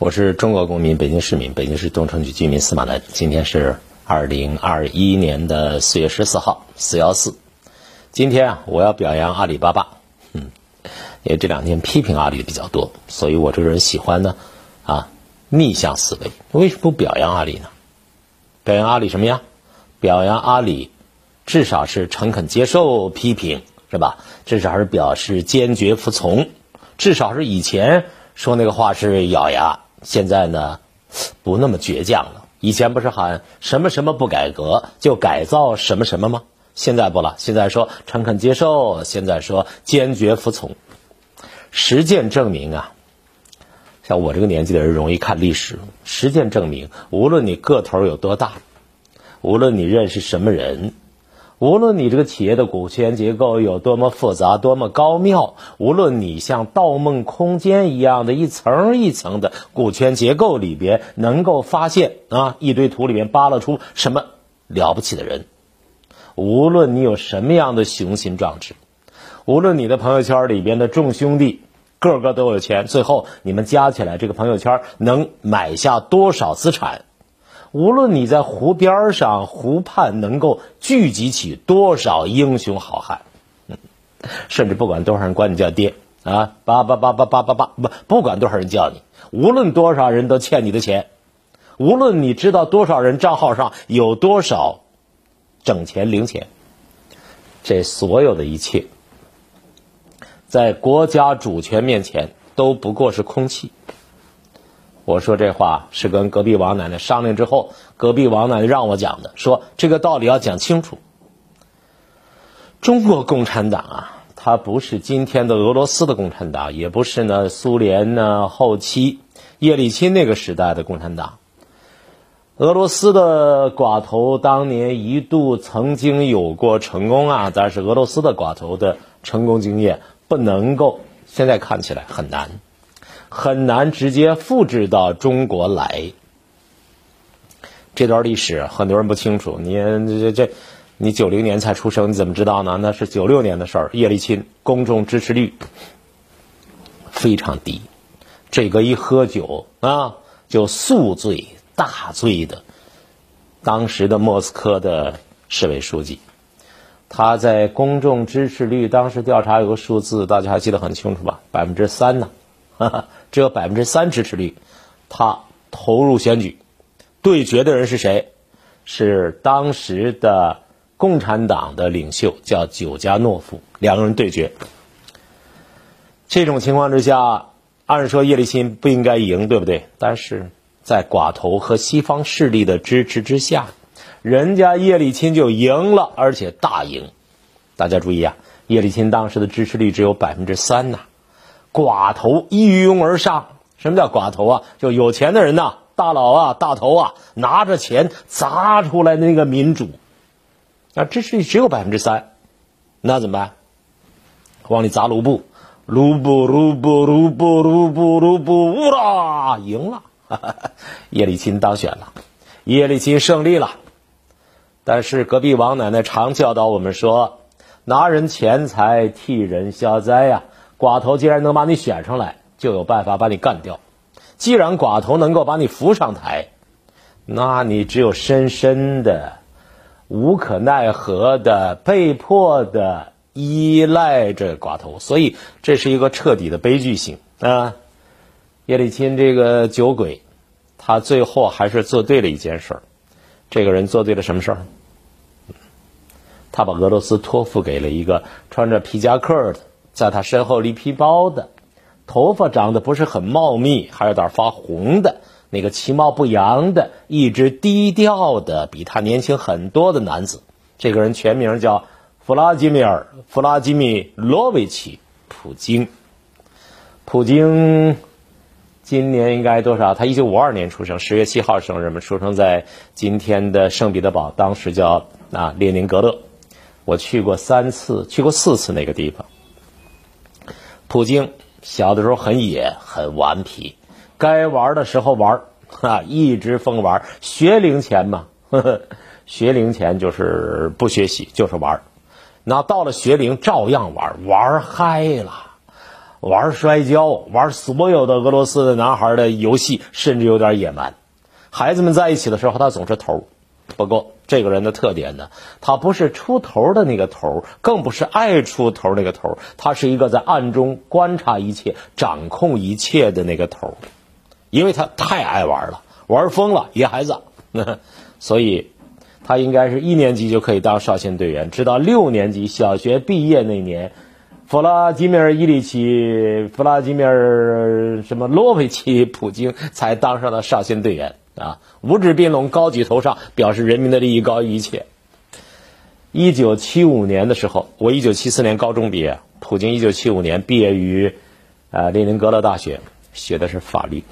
我是中国公民，北京市民，北京市东城区居民司马南。今天是二零二一年的四月十四号，四幺四。今天啊，我要表扬阿里巴巴。嗯，因为这两天批评阿里的比较多，所以我这个人喜欢呢，啊，逆向思维。为什么不表扬阿里呢？表扬阿里什么呀？表扬阿里，至少是诚恳接受批评，是吧？至少是表示坚决服从，至少是以前说那个话是咬牙。现在呢，不那么倔强了。以前不是喊什么什么不改革就改造什么什么吗？现在不了，现在说诚恳接受，现在说坚决服从。实践证明啊，像我这个年纪的人容易看历史。实践证明，无论你个头有多大，无论你认识什么人。无论你这个企业的股权结构有多么复杂、多么高妙，无论你像《盗梦空间》一样的一层一层的股权结构里边能够发现啊一堆土里面扒拉出什么了不起的人，无论你有什么样的雄心壮志，无论你的朋友圈里边的众兄弟个个都有钱，最后你们加起来这个朋友圈能买下多少资产？无论你在湖边上、湖畔能够聚集起多少英雄好汉，嗯甚至不管多少人管你叫爹啊，叭叭叭叭叭叭叭，不不管多少人叫你，无论多少人都欠你的钱，无论你知道多少人账号上有多少整钱零钱，这所有的一切，在国家主权面前都不过是空气。我说这话是跟隔壁王奶奶商量之后，隔壁王奶奶让我讲的。说这个道理要讲清楚。中国共产党啊，它不是今天的俄罗斯的共产党，也不是呢苏联呢后期叶利钦那个时代的共产党。俄罗斯的寡头当年一度曾经有过成功啊，但是俄罗斯的寡头的成功经验不能够，现在看起来很难。很难直接复制到中国来。这段历史很多人不清楚。你这这，你九零年才出生，你怎么知道呢？那是九六年的事儿。叶利钦公众支持率非常低，这个一喝酒啊就宿醉大醉的。当时的莫斯科的市委书记，他在公众支持率当时调查有个数字，大家还记得很清楚吧？百分之三呢。只有百分之三支持率，他投入选举，对决的人是谁？是当时的共产党的领袖，叫久加诺夫。两个人对决，这种情况之下，按说叶利钦不应该赢，对不对？但是在寡头和西方势力的支持之下，人家叶利钦就赢了，而且大赢。大家注意啊，叶利钦当时的支持率只有百分之三呐。寡头一拥而上，什么叫寡头啊？就有钱的人呐，大佬啊，大头啊，拿着钱砸出来那个民主，啊，支持率只有百分之三，那怎么办？往里砸卢布，卢布，卢布，卢布，卢布，卢布，乌啦，赢了，哈 哈叶利钦当选了，叶利钦胜利了。但是隔壁王奶奶常教导我们说，拿人钱财替人消灾呀。寡头既然能把你选上来，就有办法把你干掉。既然寡头能够把你扶上台，那你只有深深的、无可奈何的、被迫的依赖着寡头。所以这是一个彻底的悲剧性啊！叶利钦这个酒鬼，他最后还是做对了一件事儿。这个人做对了什么事儿？他把俄罗斯托付给了一个穿着皮夹克的。在他身后拎皮包的，头发长得不是很茂密，还有点发红的那个其貌不扬的，一直低调的，比他年轻很多的男子。这个人全名叫弗拉基米尔·弗拉基米罗维奇·普京。普京今年应该多少？他一九五二年出生，十月七号生日嘛，出生在今天的圣彼得堡，当时叫啊列宁格勒。我去过三次，去过四次那个地方。普京小的时候很野，很顽皮，该玩的时候玩，啊，一直疯玩。学龄前嘛，呵呵，学龄前就是不学习，就是玩。那到了学龄照样玩，玩嗨了，玩摔跤，玩所有的俄罗斯的男孩的游戏，甚至有点野蛮。孩子们在一起的时候，他总是头。不过，这个人的特点呢，他不是出头的那个头，更不是爱出头那个头，他是一个在暗中观察一切、掌控一切的那个头，因为他太爱玩了，玩疯了，野孩子，所以。他应该是一年级就可以当少先队员，直到六年级小学毕业那年，弗拉基米尔·伊里奇、弗拉基米尔什么罗维奇、普京才当上了少先队员啊！五指并拢，高举头上，表示人民的利益高于一切。一九七五年的时候，我一九七四年高中毕业，普京一九七五年毕业于呃列宁格勒大学，学的是法律。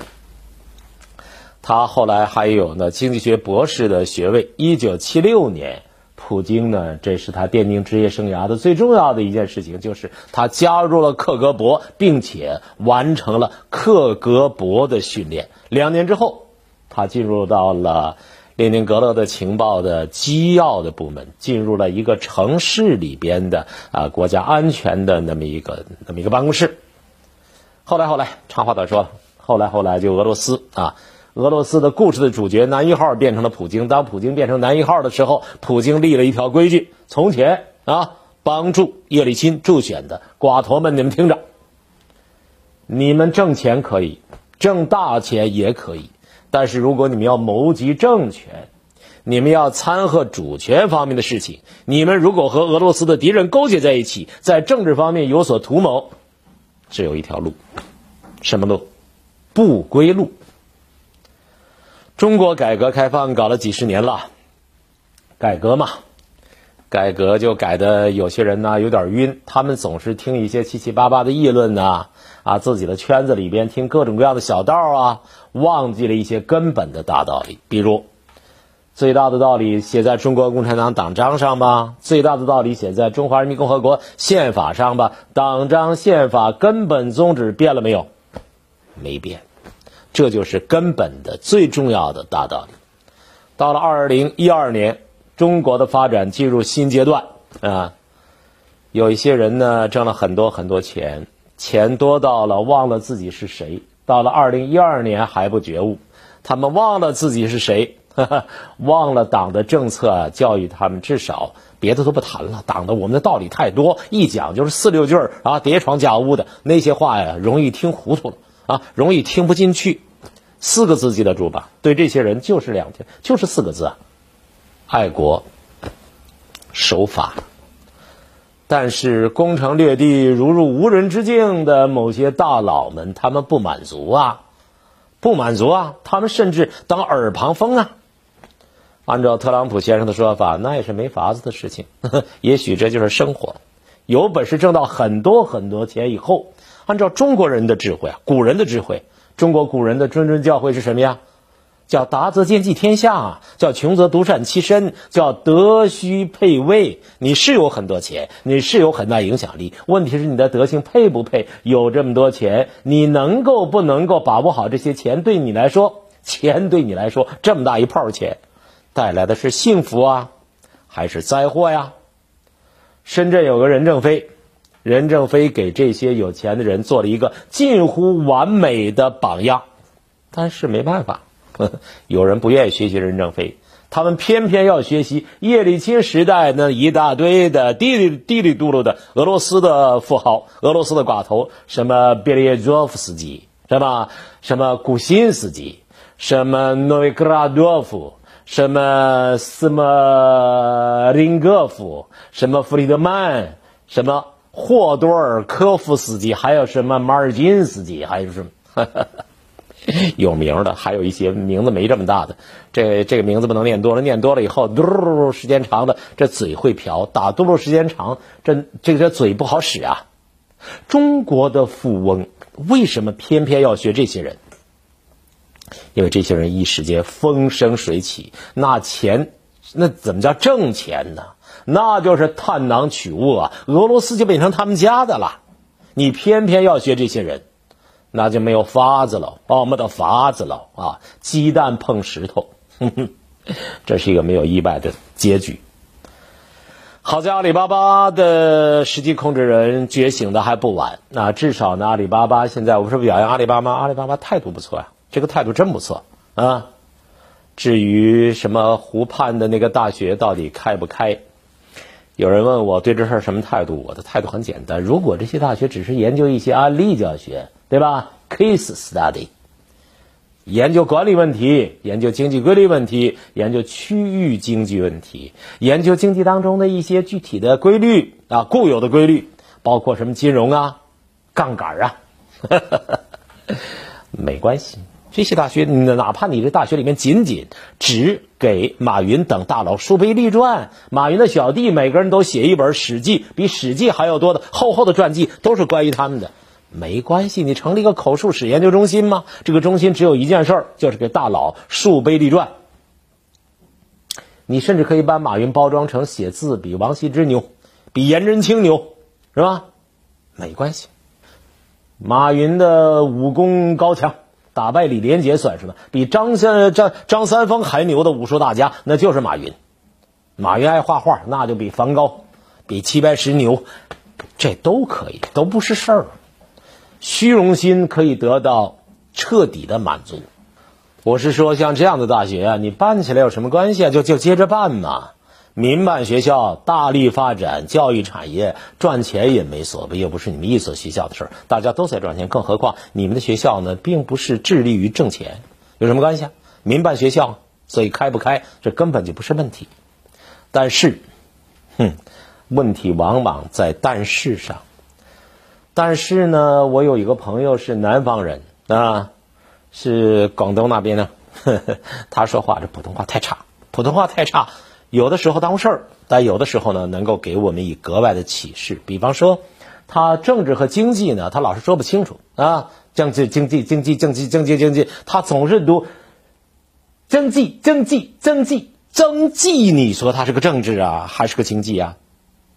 他后来还有呢经济学博士的学位。一九七六年，普京呢，这是他奠定职业生涯的最重要的一件事情，就是他加入了克格勃，并且完成了克格勃的训练。两年之后，他进入到了列宁格勒的情报的机要的部门，进入了一个城市里边的啊国家安全的那么一个那么一个办公室。后来后来，长话短说，后来后来就俄罗斯啊。俄罗斯的故事的主角男一号变成了普京。当普京变成男一号的时候，普京立了一条规矩：从前啊，帮助叶利钦助选的寡头们，你们听着，你们挣钱可以，挣大钱也可以，但是如果你们要谋及政权，你们要参和主权方面的事情，你们如果和俄罗斯的敌人勾结在一起，在政治方面有所图谋，只有一条路，什么路？不归路。中国改革开放搞了几十年了，改革嘛，改革就改的有些人呢有点晕，他们总是听一些七七八八的议论呐，啊，自己的圈子里边听各种各样的小道啊，忘记了一些根本的大道理。比如，最大的道理写在中国共产党党章上吧，最大的道理写在中华人民共和国宪法上吧，党章宪法根本宗旨变了没有？没变。这就是根本的最重要的大道理。到了二零一二年，中国的发展进入新阶段啊，有一些人呢挣了很多很多钱，钱多到了忘了自己是谁。到了二零一二年还不觉悟，他们忘了自己是谁，忘了党的政策教育他们，至少别的都不谈了。党的我们的道理太多，一讲就是四六句儿啊，叠床架屋的那些话呀，容易听糊涂了。啊，容易听不进去，四个字记得住吧？对这些人就是两天，就是四个字啊，爱国、守法。但是攻城略地、如入无人之境的某些大佬们，他们不满足啊，不满足啊，他们甚至当耳旁风啊。按照特朗普先生的说法，那也是没法子的事情。也许这就是生活，有本事挣到很多很多钱以后。按照中国人的智慧啊，古人的智慧，中国古人的谆谆教诲是什么呀？叫达则兼济天下，叫穷则独善其身，叫德须配位。你是有很多钱，你是有很大影响力，问题是你的德行配不配？有这么多钱，你能够不能够把握好这些钱？对你来说，钱对你来说这么大一泡钱，带来的是幸福啊，还是灾祸呀？深圳有个任正非。任正非给这些有钱的人做了一个近乎完美的榜样，但是没办法，有人不愿意学习任正非，他们偏偏要学习叶利钦时代那一大堆的滴里滴里嘟噜的俄罗斯的富豪、俄罗斯的寡头，什么别列佐夫斯基，是吧？什么古辛斯基，什么诺维克拉多夫，什么斯莫林戈夫，什么弗里德曼，什么。霍多尔科夫斯基，还有什么马尔金斯基，还有什么 有名的，还有一些名字没这么大的。这这个名字不能念多了，念多了以后嘟噜噜时间长了，这嘴会瓢。打嘟噜时间长，这这个嘴不好使啊。中国的富翁为什么偏偏要学这些人？因为这些人一时间风生水起，那钱那怎么叫挣钱呢？那就是探囊取物啊！俄罗斯就变成他们家的了，你偏偏要学这些人，那就没有法子了哦，没得法子了啊！鸡蛋碰石头，这是一个没有意外的结局。好在阿里巴巴的实际控制人觉醒的还不晚。那至少呢，阿里巴巴现在我不是表扬阿里巴巴，阿里巴巴态度不错呀，这个态度真不错啊。至于什么湖畔的那个大学到底开不开，有人问我对这事儿什么态度，我的态度很简单：如果这些大学只是研究一些案例教学，对吧？Case study。研究管理问题，研究经济规律问题，研究区域经济问题，研究经济当中的一些具体的规律啊，固有的规律，包括什么金融啊、杠杆啊，没关系。这些大学，哪怕你这大学里面仅仅只给马云等大佬书碑立传，马云的小弟每个人都写一本《史记》，比《史记》还要多的厚厚的传记，都是关于他们的。没关系，你成立一个口述史研究中心吗？这个中心只有一件事儿，就是给大佬树碑立传。你甚至可以把马云包装成写字比王羲之牛，比颜真卿牛，是吧？没关系。马云的武功高强，打败李连杰算什么？比张三张张三丰还牛的武术大家，那就是马云。马云爱画画，那就比梵高、比齐白石牛，这都可以，都不是事儿。虚荣心可以得到彻底的满足。我是说，像这样的大学啊，你办起来有什么关系啊？就就接着办嘛。民办学校大力发展教育产业，赚钱也没所谓，又不是你们一所学校的事儿，大家都在赚钱。更何况你们的学校呢，并不是致力于挣钱，有什么关系啊？民办学校，所以开不开，这根本就不是问题。但是，哼，问题往往在但是上。但是呢，我有一个朋友是南方人啊，是广东那边的，他说话这普通话太差，普通话太差，有的时候耽误事儿，但有的时候呢，能够给我们以格外的启示。比方说，他政治和经济呢，他老是说不清楚啊，经济经济经济经济经济经济，他总是读经济经济经济经济，你说他是个政治啊，还是个经济啊？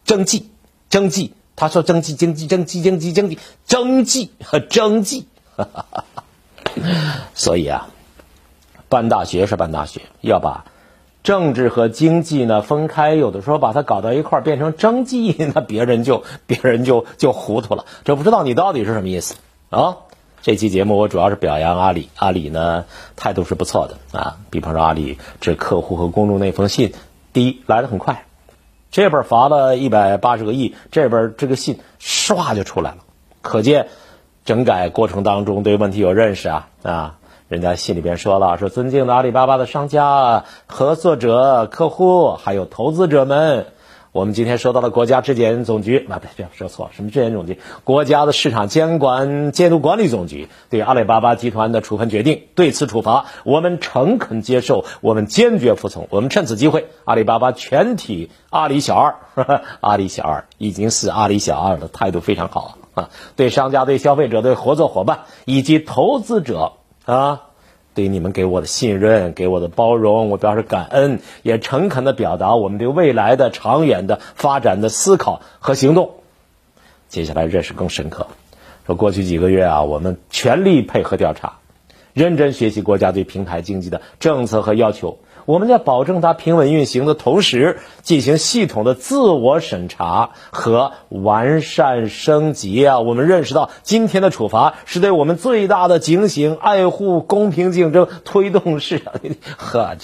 经济经济。他说：“经济，经济，经济，经济，经济，经济和经济。所以啊，办大学是办大学，要把政治和经济呢分开。有的时候把它搞到一块儿，变成经济，那别人就别人就就糊涂了。这不知道你到底是什么意思啊？这期节目我主要是表扬阿里，阿里呢态度是不错的啊。比方说阿里这客户和公众那封信，第一来的很快。”这边罚了一百八十个亿，这边这个信唰就出来了，可见整改过程当中对问题有认识啊啊！人家信里边说了，说尊敬的阿里巴巴的商家、合作者、客户还有投资者们。我们今天收到了国家质检总局啊，不对，说错，什么质检总局？国家的市场监管监督管理总局对阿里巴巴集团的处分决定，对此处罚，我们诚恳接受，我们坚决服从。我们趁此机会，阿里巴巴全体阿里小二，阿里小二已经是阿里小二的态度非常好啊，对商家、对消费者、对合作伙伴以及投资者啊。对你们给我的信任，给我的包容，我表示感恩，也诚恳地表达我们对未来的长远的发展的思考和行动。接下来认识更深刻，说过去几个月啊，我们全力配合调查，认真学习国家对平台经济的政策和要求。我们在保证它平稳运行的同时，进行系统的自我审查和完善升级啊！我们认识到今天的处罚是对我们最大的警醒，爱护公平竞争，推动市场。呵，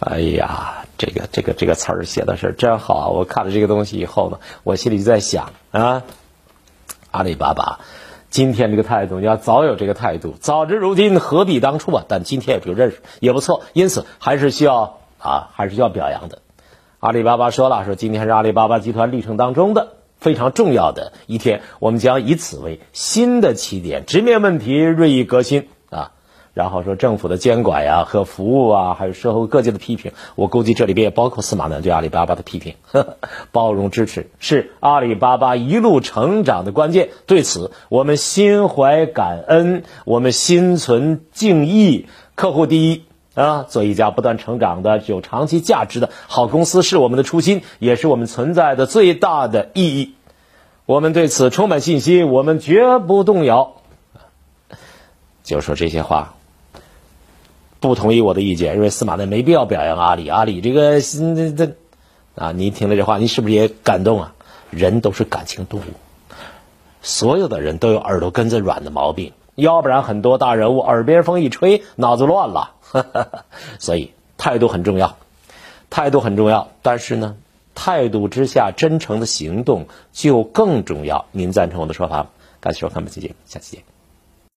哎呀，这个这个这个词儿写的是真好！我看了这个东西以后呢，我心里就在想啊，阿里巴巴。今天这个态度，你要早有这个态度，早知如今何必当初啊！但今天有这个认识也不错，因此还是需要啊，还是要表扬的。阿里巴巴说了，说今天是阿里巴巴集团历程当中的非常重要的一天，我们将以此为新的起点，直面问题，锐意革新。然后说政府的监管呀和服务啊，还有社会各界的批评，我估计这里边也包括司马南对阿里巴巴的批评。呵 呵包容支持是阿里巴巴一路成长的关键，对此我们心怀感恩，我们心存敬意。客户第一啊，做一家不断成长的、具有长期价值的好公司是我们的初心，也是我们存在的最大的意义。我们对此充满信心，我们绝不动摇。就说这些话。不同意我的意见，认为司马内没必要表扬阿里。阿里这个这这啊！你听了这话，你是不是也感动啊？人都是感情动物，所有的人都有耳朵根子软的毛病，要不然很多大人物耳边风一吹，脑子乱了。所以态度很重要，态度很重要。但是呢，态度之下真诚的行动就更重要。您赞成我的说法吗？感谢收看本期节目，下期见。